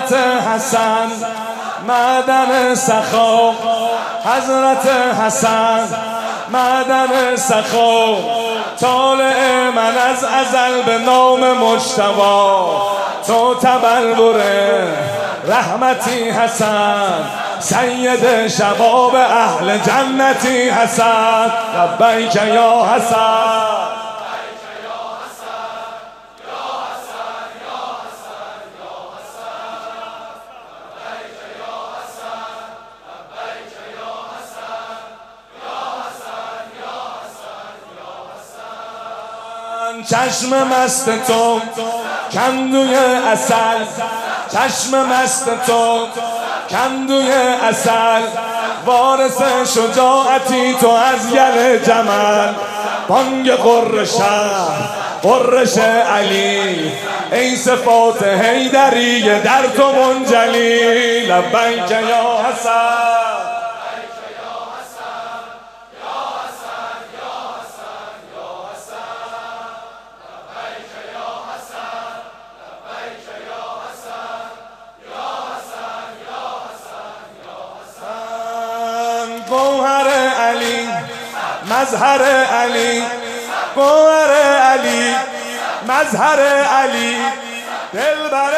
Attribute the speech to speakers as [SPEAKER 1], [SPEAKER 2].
[SPEAKER 1] حضرت حسن معدن سخا حضرت حسن معدن سخا طالع من از ازل به نام مجتبا تو تبلبره رحمتی حسن. سید شباب اهل جنتی حسن. لبیک یا حسن. چشم مست تو کندوی اصل چشم مست تو کندوی اصل وارث شجاعتی تو از گل جمل. بانگ قرش قرش علی. ای صفات هیدری در تو منجلی. لبنک یا حسن. گوهر علی مظهر علی گوهر علی مظهر علی دلبر